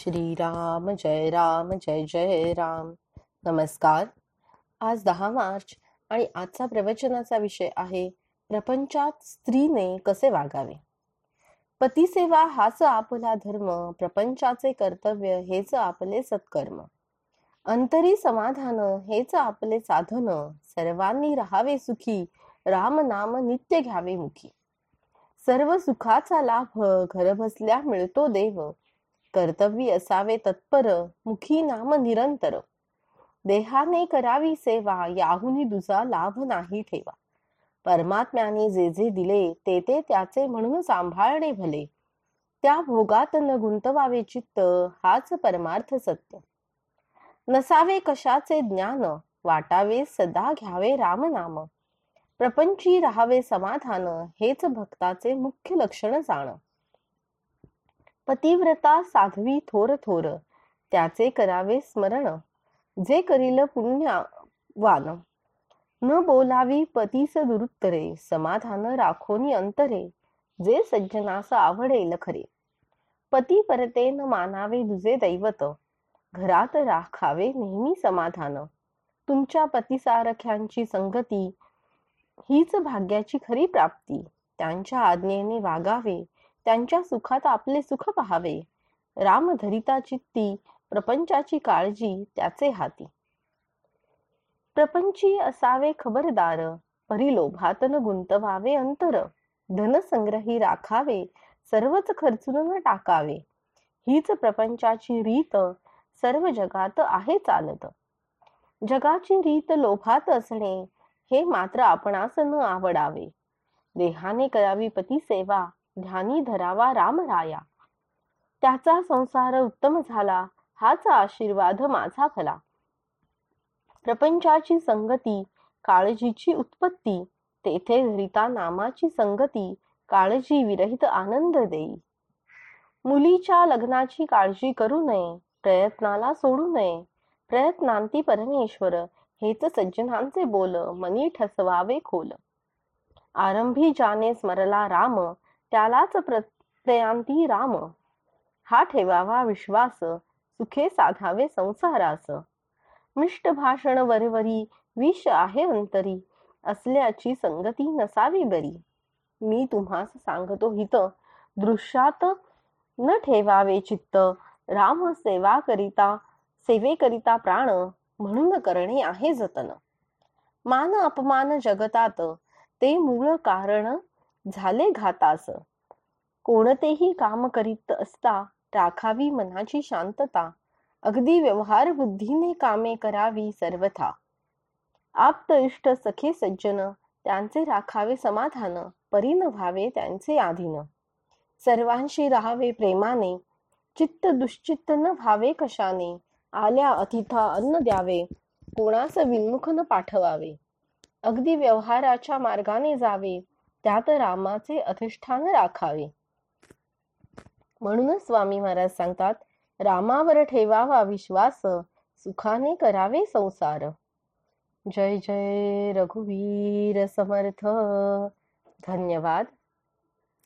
श्रीराम जय राम जय जय राम. नमस्कार. आज दहा मार्च आणि आजचा प्रवचनाचा विषय आहे प्रपंचात स्त्रीने कसे वागावे? पतिसेवा हाच आपला धर्म प्रपंचाचे कर्तव्य हेच आपले सत्कर्म. अंतरी समाधान हेच आपले साधन सर्वांनी राहावे सुखी राम नाम नित्य घ्यावे मुखी. सर्व सुखाचा लाभ घर बसल्या मिळतो देव कर्तव्य असावे तत्पर मुखी नाम निरंतर. देहाने करावी सेवा याहुनी दुजा लाभ नाही ठेवा. परमात्म्याने जे जे दिले ते ते त्याचे म्हणून सांभाळणे भले. त्या भोगात न गुंतवावे चित्त हाच परमार्थ सत्य. नसावे कशाचे ज्ञान वाटावे सदा घ्यावे राम नाम प्रपंची राहावे समाधान हेच भक्ताचे मुख्य लक्षण जाण. पतिव्रता साध्वी थोर थोर. त्याचे करावे स्मरण. जे करील पुण्यवान न बोलावी पतीस दुरुत्तरे. समाधान राखोनी अंतरे. जे सज्जनास आवडेल खरे. पती परते न मानावे दुजे दैवत. घरात राखावे नेहमी समाधान. तुमच्या पतीसारख्यांची संगती. हीच भाग्याची खरी प्राप्ती. त्यांच्या आज्ञेने वागावे. त्यांच्या सुखात आपले सुख पहावे. राम धरिता चित्ती प्रपंचाची काळजी त्याचे हाती. प्रपंची असावे खबरदार परिलोभात न गुंतवावे अंतर. धनसंग्रही राखावे सर्वच खर्चून न टाकावे. हीच प्रपंचाची रीत सर्व जगात आहे चालत. जगाची रीत लोभात असणे हे मात्र आपणास न आवडावे. देहाने करावी पती सेवा ध्यानी धरावा रामराया. त्याचा संसार उत्तम झाला हाच आशीर्वाद माझा फला प्रपंचाची संगती काळजीची उत्पत्ती तेथे धरिता नामाची संगती काळजी विरहित आनंद देई. मुलीच्या लग्नाची काळजी करू नये प्रयत्नाला सोडू नये. प्रयत्नांती परमेश्वर हेच सज्जनांचे बोल मनी ठसवावे खोल. आरंभी जाने स्मरला राम त्यालाच प्रत्ययांती राम. हा ठेवावा विश्वास सुखे साधावे संसारास. मिष्ट भाषण वरवरी विष आहे अंतरी असल्याची संगती नसावी बरी. मी तुम्हास सांगतो हित दृश्यात न ठेवावे चित्त. राम सेवा करिता सेवेकरिता प्राण म्हणून करणे आहे जतन. मान अपमान जगतात ते मूळ कारण झाले घातास. कोणतेही काम करीत असता राखावी मनाची शांतता. अगदी व्यवहार बुद्धीने कामे करावी सर्वथा. आप्त इष्ट सखे सज्जन त्यांचे राखावे समाधान परीन व्हावे त्यांचे आधीन. सर्वांशी राहावे प्रेमाने चित्त दुश्चित्त न व्हावे कशाने आल्या अतिथा अन्न द्यावे कोणास विन्मुख न पाठवावे. अगदी व्यवहाराच्या मार्गाने जावे त्यात रामाचे अधिष्ठान राखावे. म्हणूनच स्वामी महाराज सांगतात रामावर ठेवावा विश्वास सुखाने करावे संसार. जय जय रघुवीर समर्थ. धन्यवाद.